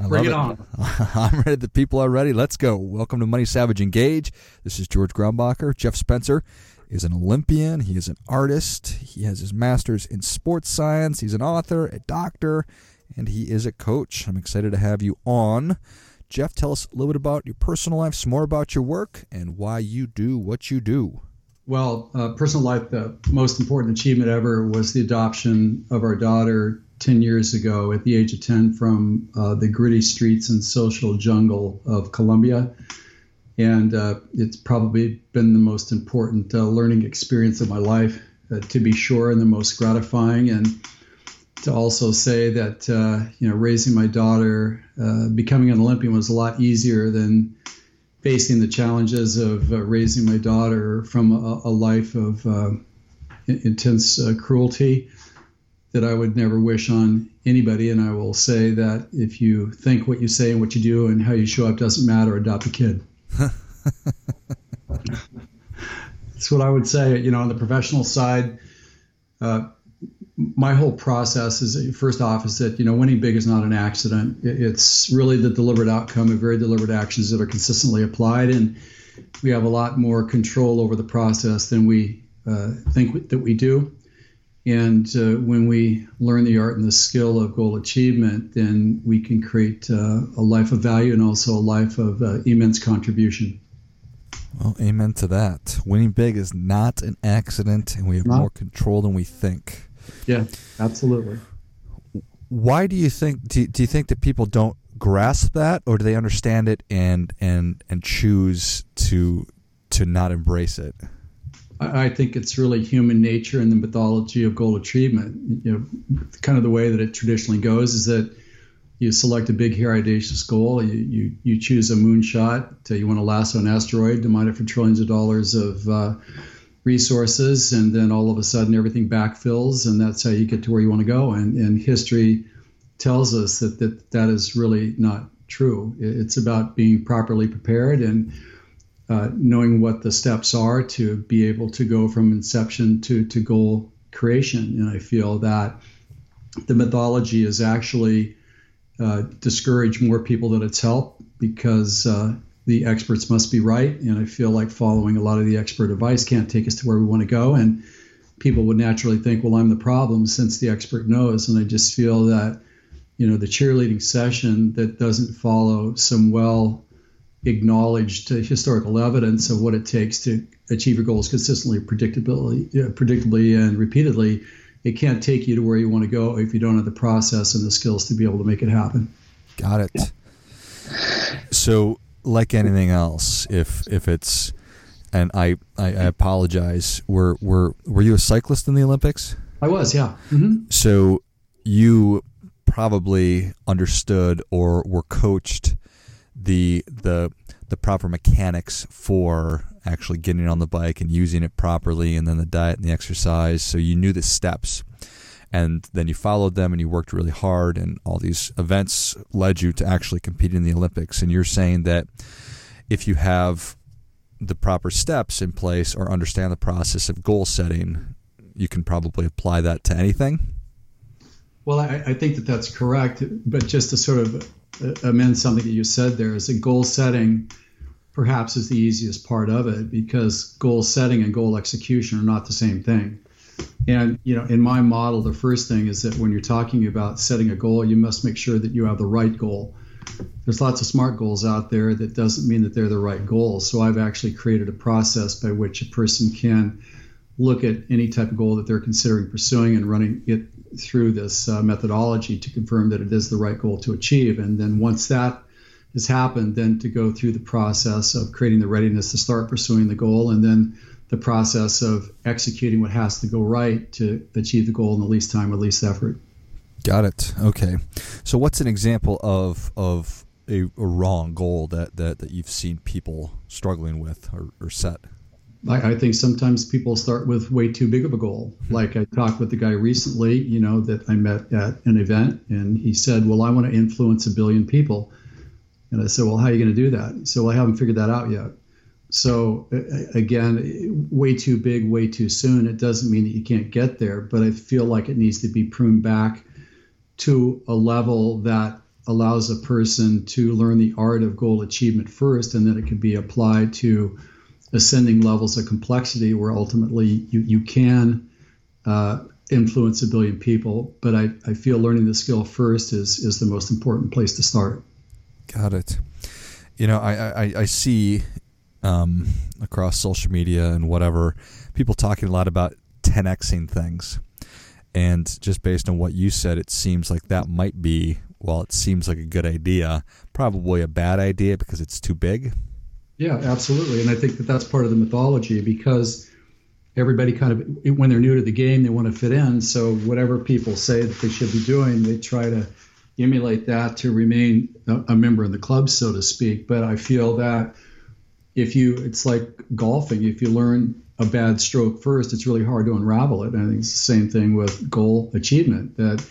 I Bring it, it, on. I'm ready. The people are ready. Let's go. Welcome to Money Savage Engage. This is George Grombacher. Jeff Spencer is an Olympian. He is an artist. He has his master's in sports science. He's an author, a doctor, and he is a coach. I'm excited to have you on. Jeff, tell us a little bit about your personal life, some more about your work, and why you do what you do. Well, uh, personal life, the most important achievement ever was the adoption of our daughter 10 years ago at the age of 10 from uh, the gritty streets and social jungle of Colombia. And uh, it's probably been the most important uh, learning experience of my life, uh, to be sure, and the most gratifying. And to also say that, uh, you know, raising my daughter, uh, becoming an Olympian was a lot easier than facing the challenges of raising my daughter from a, a life of intense cruelty that I would never wish on anybody. And I will say that if you think what you say and what you do and how you show up doesn't matter, adopt a kid. That's what I would say. You know, on the professional side, uh, my whole process is first off is that you know winning big is not an accident. It's really the deliberate outcome of very deliberate actions that are consistently applied, and we have a lot more control over the process than we uh, think that we do. And uh, when we learn the art and the skill of goal achievement, then we can create uh, a life of value and also a life of uh, immense contribution. Well, amen to that. Winning big is not an accident, and we have not. more control than we think. Yeah, absolutely. Why do you think? Do, do you think that people don't grasp that, or do they understand it and and and choose to to not embrace it? I think it's really human nature and the mythology of goal achievement. You know, kind of the way that it traditionally goes is that you select a big, hairy, audacious goal. You, you, you choose a moonshot. you want to lasso an asteroid to mine it for trillions of dollars of uh, resources, and then all of a sudden everything backfills, and that's how you get to where you want to go. And, and history tells us that, that that is really not true. It's about being properly prepared and uh, knowing what the steps are to be able to go from inception to, to goal creation. And I feel that the mythology is actually uh, discouraged more people than it's helped because uh, the experts must be right. And I feel like following a lot of the expert advice can't take us to where we want to go. And people would naturally think, well, I'm the problem since the expert knows. And I just feel that, you know, the cheerleading session that doesn't follow some well acknowledged historical evidence of what it takes to achieve your goals consistently, predictably, predictably, and repeatedly, it can't take you to where you want to go if you don't have the process and the skills to be able to make it happen. Got it. Yeah. So, like anything else, if if it's and I, I, I apologize. Were were were you a cyclist in the Olympics? I was, yeah. Mm-hmm. So you probably understood or were coached the the the proper mechanics for actually getting on the bike and using it properly and then the diet and the exercise. So you knew the steps. And then you followed them and you worked really hard and all these events led you to actually compete in the Olympics. And you're saying that if you have the proper steps in place or understand the process of goal setting you can probably apply that to anything? Well I, I think that that's correct but just to sort of Uh, amend something that you said there is that goal setting perhaps is the easiest part of it because goal setting and goal execution are not the same thing. And you know, in my model, the first thing is that when you're talking about setting a goal, you must make sure that you have the right goal. there's lots of smart goals out there that doesn't mean that they're the right goals. So I've actually created a process by which a person can look at any type of goal that they're considering pursuing and running it through this uh, methodology to confirm that it is the right goal to achieve. And then once that has happened, then to go through the process of creating the readiness to start pursuing the goal and then the process of executing what has to go right to achieve the goal in the least time with least effort. Got it. Okay. So what's an example of of a, a wrong goal that, that, that you've seen people struggling with or, or set? I, I, think sometimes people start with way too big of a goal. Mm-hmm. Like I talked with the guy recently, you know, that I met at an event, and he said, "Well, I want to influence a billion people." And I said, "Well, how are you going to do that?" So well, I haven't figured that out yet. So again, way too big, way too soon. It doesn't mean that you can't get there, but I feel like it needs to be pruned back to a level that allows a person to learn the art of goal achievement first, and then it can be applied to ascending levels of complexity where ultimately you, you can uh, influence a billion people. But I, I feel learning the skill first is, is the most important place to start. Got it. You know, I, I, I see um, across social media and whatever people talking a lot about 10xing things. And just based on what you said, it seems like that might be, while it seems like a good idea, probably a bad idea because it's too big. Yeah, absolutely. And I think that that's part of the mythology because everybody kind of, when they're new to the game, they want to fit in. So whatever people say that they should be doing, they try to emulate that to remain a, member in the club, so to speak. But I feel that if you, it's like golfing, if you learn a bad stroke first, it's really hard to unravel it. And I think it's the same thing with goal achievement that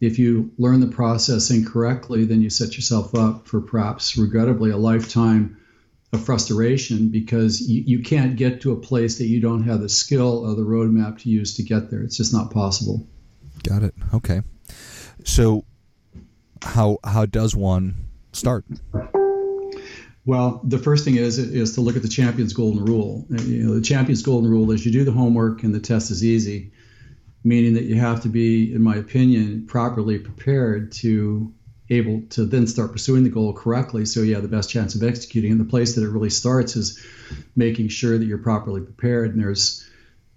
if you learn the process incorrectly, then you set yourself up for perhaps regrettably a lifetime of frustration because you, you can't get to a place that you don't have the skill or the roadmap to use to get there. It's just not possible. Got it. Okay. So how how does one start? Well, the first thing is is to look at the champion's golden rule. You know, the champion's golden rule is you do the homework and the test is easy, meaning that you have to be, in my opinion, properly prepared to able to then start pursuing the goal correctly so you have the best chance of executing. And the place that it really starts is making sure that you're properly prepared. And there's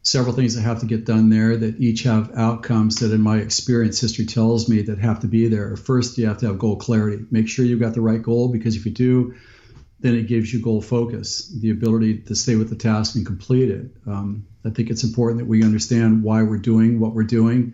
several things that have to get done there that each have outcomes that, in my experience, history tells me that have to be there. First, you have to have goal clarity. Make sure you've got the right goal because if you do, then it gives you goal focus, the ability to stay with the task and complete it. Um, I think it's important that we understand why we're doing what we're doing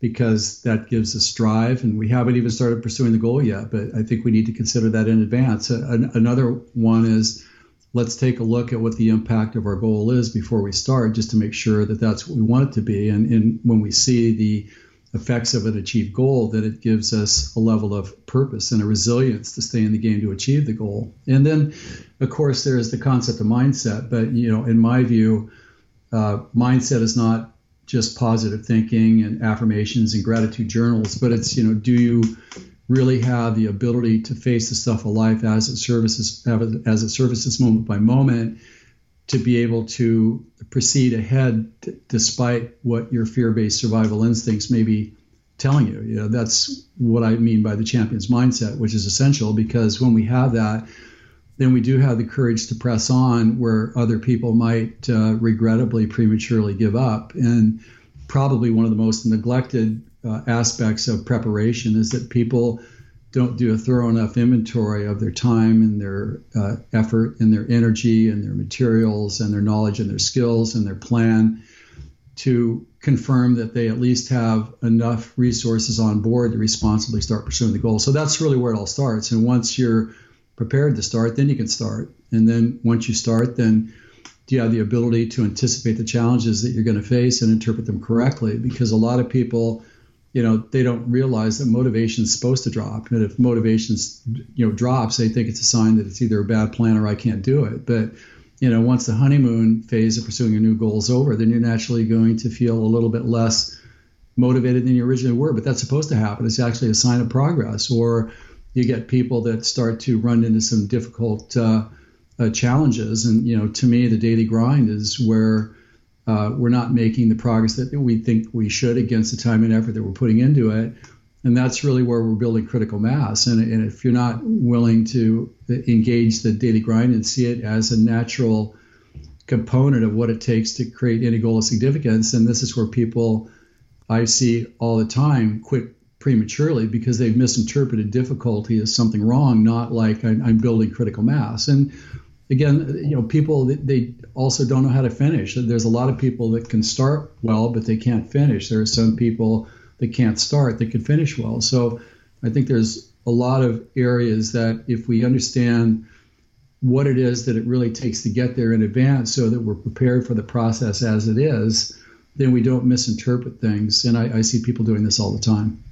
because that gives us drive. And we haven't even started pursuing the goal yet, but I think we need to consider that in advance. another one is let's take a look at what the impact of our goal is before we start, just to make sure that that's what we want it to be. And, and when we see the effects of an achieved goal, that it gives us a level of purpose and a resilience to stay in the game to achieve the goal. And then, of course, there is the concept of mindset. But you know, in my view, uh, mindset is not just positive thinking and affirmations and gratitude journals, but it's, you know, do you really have the ability to face the stuff of life as it services as it services moment by moment to be able to proceed ahead despite what your fear-based survival instincts may be telling you. You know, that's what I mean by the champion's mindset, which is essential because when we have that, then we do have the courage to press on where other people might uh, regrettably prematurely give up. And probably one of the most neglected uh, aspects of preparation is that people don't do a thorough enough inventory of their time and their uh, effort and their energy and their materials and their knowledge and their skills and their plan to confirm that they at least have enough resources on board to responsibly start pursuing the goal. So that's really where it all starts. And once you're prepared to start, then you can start. And then once you start, then do you have the ability to anticipate the challenges that you're going to face and interpret them correctly? Because a lot of people, you know, they don't realize that motivation is supposed to drop. And if motivation, you know, drops, they think it's a sign that it's either a bad plan or I can't do it. But you know, once the honeymoon phase of pursuing a new goal is over, then you're naturally going to feel a little bit less motivated than you originally were. But that's supposed to happen. It's actually a sign of progress. Or you get people that start to run into some difficult uh, uh, challenges. And you know, to me, the daily grind is where uh, we're not making the progress that we think we should against the time and effort that we're putting into it. and that's really where we're building critical mass. And, and if you're not willing to engage the daily grind and see it as a natural component of what it takes to create any goal of significance, then this is where people I see all the time quit prematurely because they've misinterpreted difficulty as something wrong, not like I'm, I'm building critical mass. And again, you know, people they also don't know how to finish. There's a lot of people that can start well, but they can't finish. There are some people that can't start that can finish well. So I think there's a lot of areas that if we understand what it is that it really takes to get there in advance so that we're prepared for the process as it is, then we don't misinterpret things. And I, I see people doing this all the time.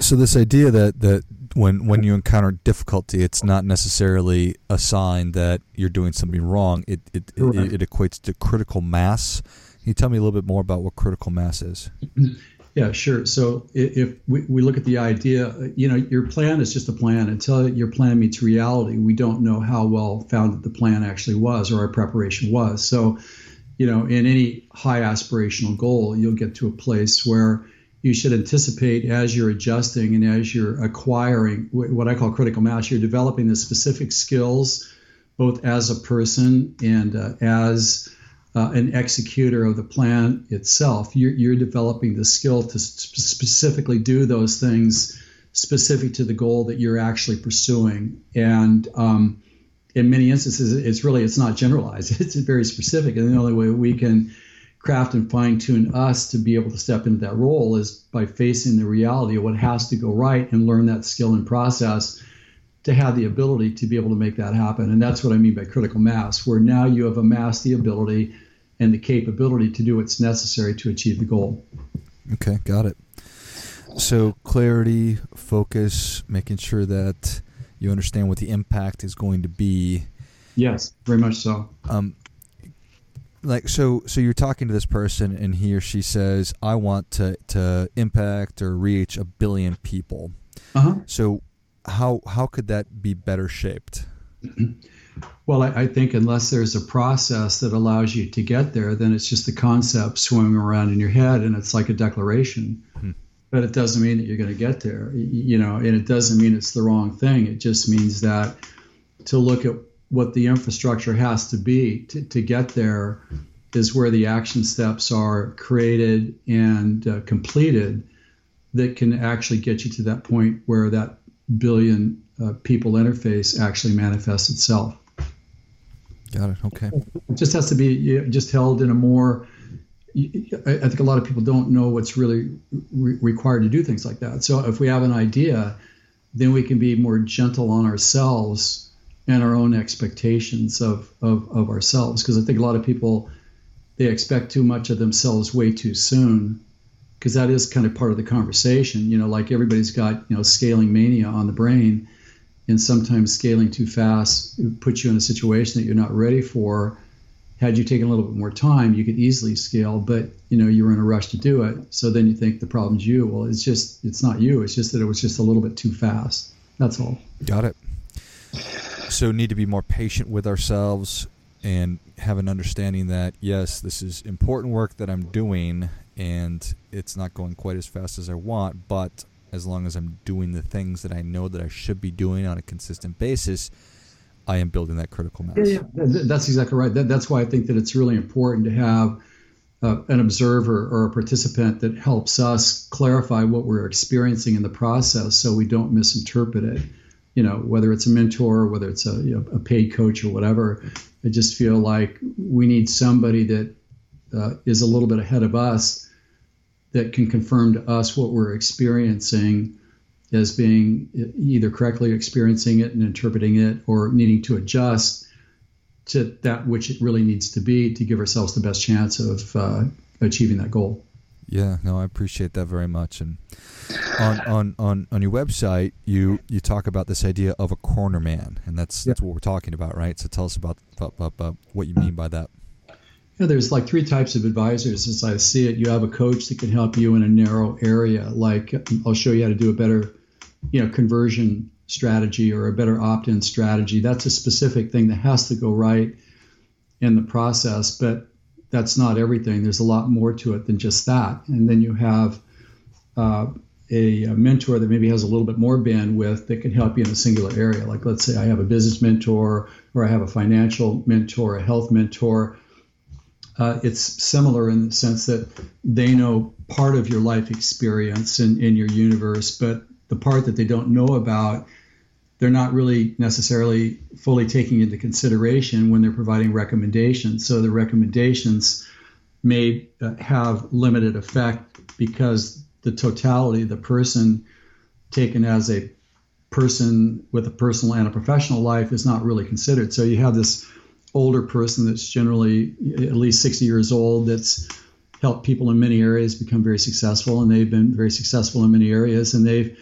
So this idea that that when when you encounter difficulty, it's not necessarily a sign that you're doing something wrong. It it, it, it equates to critical mass. Can you tell me a little bit more about what critical mass is? Yeah, sure. So if we, we look at the idea, you know, your plan is just a plan. Until your plan meets reality, we don't know how well founded the plan actually was or our preparation was. So, you know, in any high aspirational goal, you'll get to a place where you should anticipate as you're adjusting and as you're acquiring what I call critical mass, you're developing the specific skills, both as a person and uh, as uh, an executor of the plan itself. You're, you're developing the skill to sp- specifically do those things specific to the goal that you're actually pursuing. And um, in many instances, it's really it's not generalized. It's very specific, and the only way we can craft and fine tune us to be able to step into that role is by facing the reality of what has to go right and learn that skill and process to have the ability to be able to make that happen. And that's what I mean by critical mass, where now you have amassed the ability and the capability to do what's necessary to achieve the goal. Okay, got it. So clarity, focus, making sure that you understand what the impact is going to be. Yes, very much so. Um, like so, so you're talking to this person, and he or she says, "I want to to impact or reach a billion people." Uh-huh. So, how how could that be better shaped? Well, I, I, think unless there's a process that allows you to get there, then it's just the concept swimming around in your head, and it's like a declaration. Hmm. But it doesn't mean that you're going to get there, you know, and it doesn't mean it's the wrong thing. It just means that to look at what the infrastructure has to be to, to get there is where the action steps are created and uh, completed that can actually get you to that point where that billion uh, people interface actually manifests itself. Got it. Okay. It just has to be just held in a more. I think a lot of people don't know what's really re- required to do things like that. So if we have an idea, then we can be more gentle on ourselves and our own expectations of, of, of ourselves. Because I think a lot of people they expect too much of themselves way too soon. Because that is kind of part of the conversation. You know, like everybody's got you know scaling mania on the brain and sometimes scaling too fast puts you in a situation that you're not ready for. Had you taken a little bit more time, you could easily scale, but you know you're in a rush to do it. So then you think the problem's you. Well, it's just it's not you. It's just that it was just a little bit too fast. That's all. Got it. So need to be more patient with ourselves and have an understanding that yes, this is important work that I'm doing, and it's not going quite as fast as I want, but as long as I'm doing the things that I know that I should be doing on a consistent basis, I am building that critical mass. Yeah, yeah. that's exactly right. That, that's why I think that it's really important to have uh, an observer or a participant that helps us clarify what we're experiencing in the process so we don't misinterpret it. You know, whether it's a mentor, whether it's a, you know, a paid coach or whatever, I just feel like we need somebody that uh, is a little bit ahead of us that can confirm to us what we're experiencing as being either correctly experiencing it and interpreting it or needing to adjust to that which it really needs to be to give ourselves the best chance of uh, achieving that goal. Yeah, no, I appreciate that very much. And on, on, on, on your website, you, you talk about this idea of a corner man, and that's that's what we're talking about, right? So tell us about, about, about what you mean by that know, there's like three types of advisors as I see it. You have a coach that can help you in a narrow area, like I'll show you how to do a better, you know, conversion strategy or a better opt-in strategy. That's a specific thing that has to go right in the process, but that's not everything. There's a lot more to it than just that. And then you have uh, a, a, mentor that maybe has a little bit more bandwidth that can help you in a singular area. Like let's say I have a business mentor, or I have a financial mentor, a health mentor. Uh, it's similar in the sense that they know part of your life experience in, in your universe, but the part that they don't know about, they're not really necessarily fully taking into consideration when they're providing recommendations. So the recommendations may uh, have limited effect because the totality, the person taken as a person with a personal and a professional life is not really considered. So you have this older person that's generally at least 60 years old that's helped people in many areas become very successful and they've been very successful in many areas and they've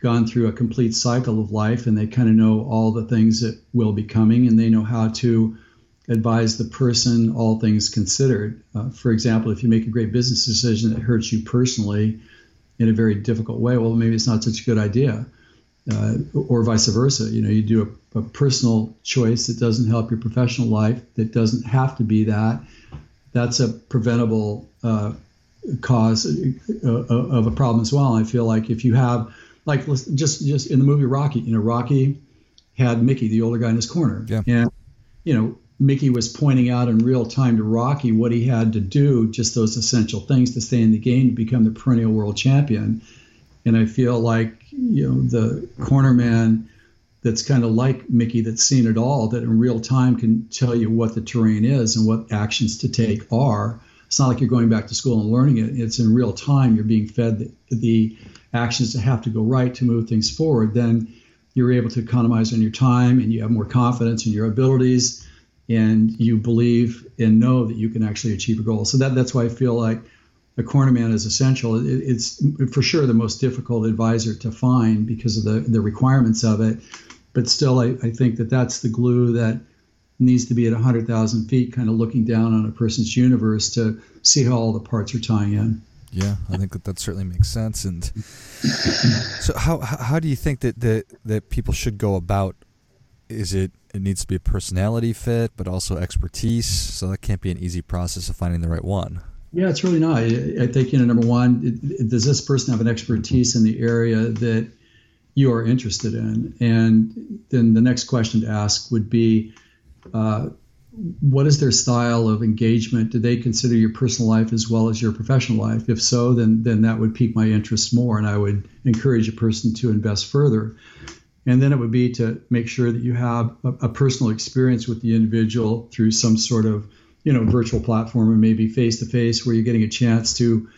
gone through a complete cycle of life and they kind of know all the things that will be coming and they know how to advise the person all things considered uh, for example if you make a great business decision that hurts you personally in a very difficult way well maybe it's not such a good idea uh, or vice versa you know you do a, a personal choice that doesn't help your professional life that doesn't have to be that that's a preventable uh, cause uh, of a problem as well. I feel like if you have like just just in the movie Rocky, you know, Rocky had Mickey, the older guy in his corner, yeah. and you know, Mickey was pointing out in real time to Rocky what he had to do, just those essential things to stay in the game to become the perennial world champion. And I feel like you know the corner man that's kind of like Mickey that's seen it all, that in real time can tell you what the terrain is and what actions to take are. It's not like you're going back to school and learning it. It's in real time. You're being fed the, the actions that have to go right to move things forward, then you're able to economize on your time and you have more confidence in your abilities and you believe and know that you can actually achieve a goal. So that, that's why I feel like a cornerman is essential. It, it's for sure the most difficult advisor to find because of the, the requirements of it. But still, I, I think that that's the glue that needs to be at 100,000 feet, kind of looking down on a person's universe to see how all the parts are tying in. Yeah, I think that that certainly makes sense. And so, how how do you think that that that people should go about? Is it it needs to be a personality fit, but also expertise? So that can't be an easy process of finding the right one. Yeah, it's really not. I think you know, number one, it, does this person have an expertise in the area that you are interested in? And then the next question to ask would be. Uh, what is their style of engagement? Do they consider your personal life as well as your professional life? If so, then then that would pique my interest more, and I would encourage a person to invest further. And then it would be to make sure that you have a, a personal experience with the individual through some sort of you know virtual platform or maybe face to face, where you're getting a chance to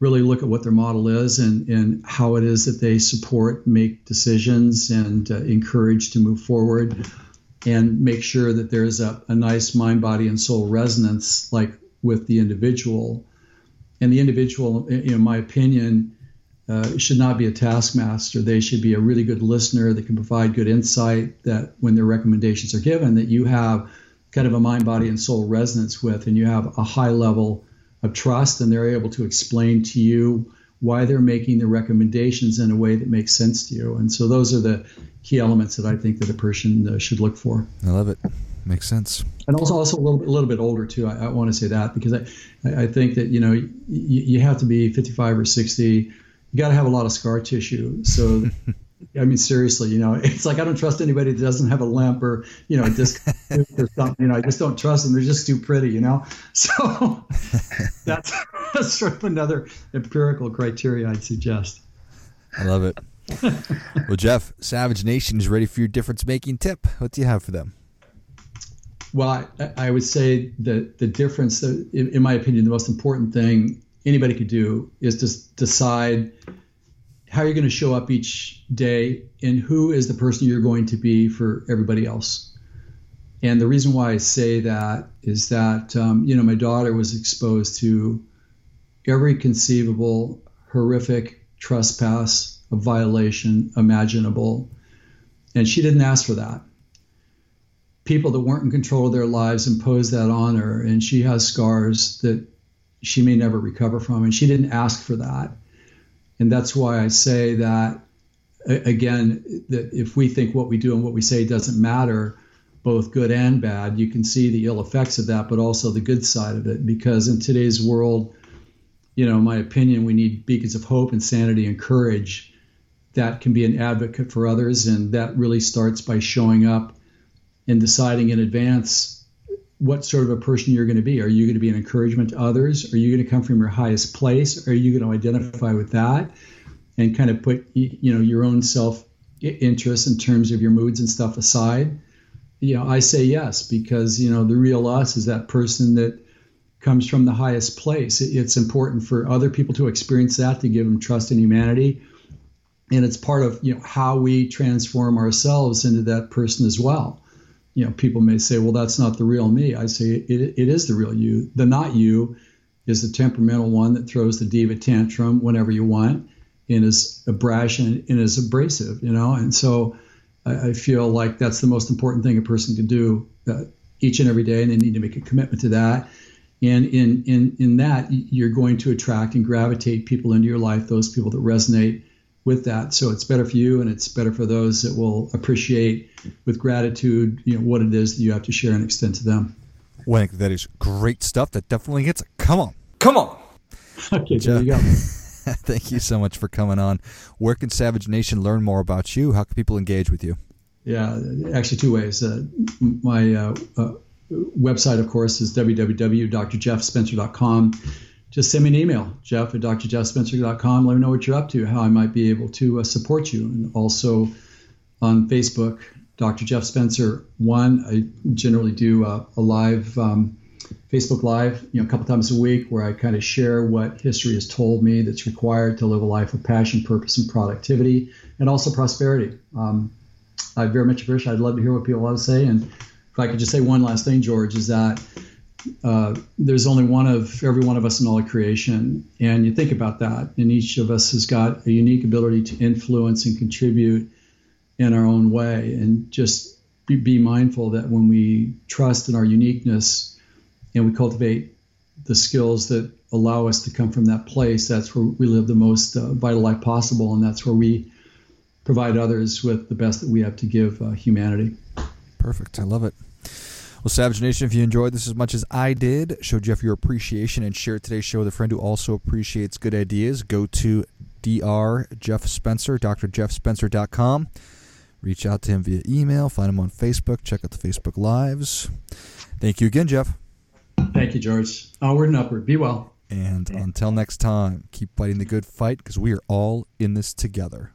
really look at what their model is and, and how it is that they support, make decisions, and uh, encourage to move forward and make sure that there's a, a nice mind, body, and soul resonance, like with the individual. And the individual, in my opinion, uh, should not be a taskmaster. They should be a really good listener that can provide good insight. That when their recommendations are given, that you have kind of a mind, body, and soul resonance with, and you have a high level of trust, and they're able to explain to you why they're making the recommendations in a way that makes sense to you. And so those are the key elements that I think that a person uh, should look for. I love it. Makes sense. And also, also a little bit, a little bit older too. I, I want to say that because I, I think that you know you, you have to be 55 or 60. You got to have a lot of scar tissue. So, I mean, seriously, you know, it's like I don't trust anybody that doesn't have a lamp or you know disc or something. You know, I just don't trust them. They're just too pretty. You know, so that's, that's sort of another empirical criteria I'd suggest. I love it well, Jeff, Savage Nation is ready for your difference making tip. What do you have for them? Well, I, I would say that the difference, in, in my opinion, the most important thing anybody could do is to decide how you're going to show up each day and who is the person you're going to be for everybody else. And the reason why I say that is that, um, you know, my daughter was exposed to every conceivable horrific trespass a violation imaginable. And she didn't ask for that. People that weren't in control of their lives imposed that on her, and she has scars that she may never recover from. And she didn't ask for that. And that's why I say that, again, that if we think what we do and what we say doesn't matter, both good and bad, you can see the ill effects of that, but also the good side of it. Because in today's world, you know, my opinion, we need beacons of hope and sanity and courage that can be an advocate for others. And that really starts by showing up and deciding in advance what sort of a person you're going to be. Are you going to be an encouragement to others? Are you going to come from your highest place? Are you going to identify with that and kind of put, you know, your own self interest in terms of your moods and stuff aside? You know, I say yes because, you know, the real us is that person that comes from the highest place. It's important for other people to experience that, to give them trust in humanity. And it's part of you know how we transform ourselves into that person as well. You know, people may say, "Well, that's not the real me." I say, "It, it is the real you. The not you is the temperamental one that throws the diva tantrum whenever you want, and is brash and, and is abrasive." You know, and so I, I, feel like that's the most important thing a person can do uh, each and every day, and they need to make a commitment to that and in, in, in that, you're going to attract and gravitate people into your life, those people that resonate with that. So it's better for you and it's better for those that will appreciate with gratitude, you know, what it is that you have to share and extend to them. Wennick, that is great stuff. That definitely hits. Come on. Come on. Okay, there you go. Thank you so much for coming on. Where can Savage Nation learn more about you? How can people engage with you? Yeah, actually, two ways. Uh, my uh, uh, website, of course, is www.drjeffspencer.com. Just send me an email, jeff at drjeffspencer.com. Let me know what you're up to, how I might be able to uh, support you. And also on Facebook, Dr. Jeff Spencer 1. I generally do a, a live um, Facebook Live, you know, a couple times a week where I kind of share what history has told me that's required to live a life of passion, purpose, and productivity, and also prosperity. Um, I very much appreciate. I'd love to hear what people have to say, and if I could just say one last thing, George, is that uh, there's only one of every one of us in all of creation, and you think about that, and each of us has got a unique ability to influence and contribute in our own way, and just be, be mindful that when we trust in our uniqueness and we cultivate the skills that allow us to come from that place, that's where we live the most uh, vital life possible, and that's where we provide others with the best that we have to give uh, humanity. Perfect. I love it. Well, Savage Nation, if you enjoyed this as much as I did, show Jeff your appreciation and share today's show with a friend who also appreciates good ideas. Go to Dr. Jeff Spencer, drjeffspencer.com. Reach out to him via email, find him on Facebook, check out the Facebook Lives. Thank you again, Jeff. Thank you, George. Onward and upward. Be well. And until next time, keep fighting the good fight because we are all in this together.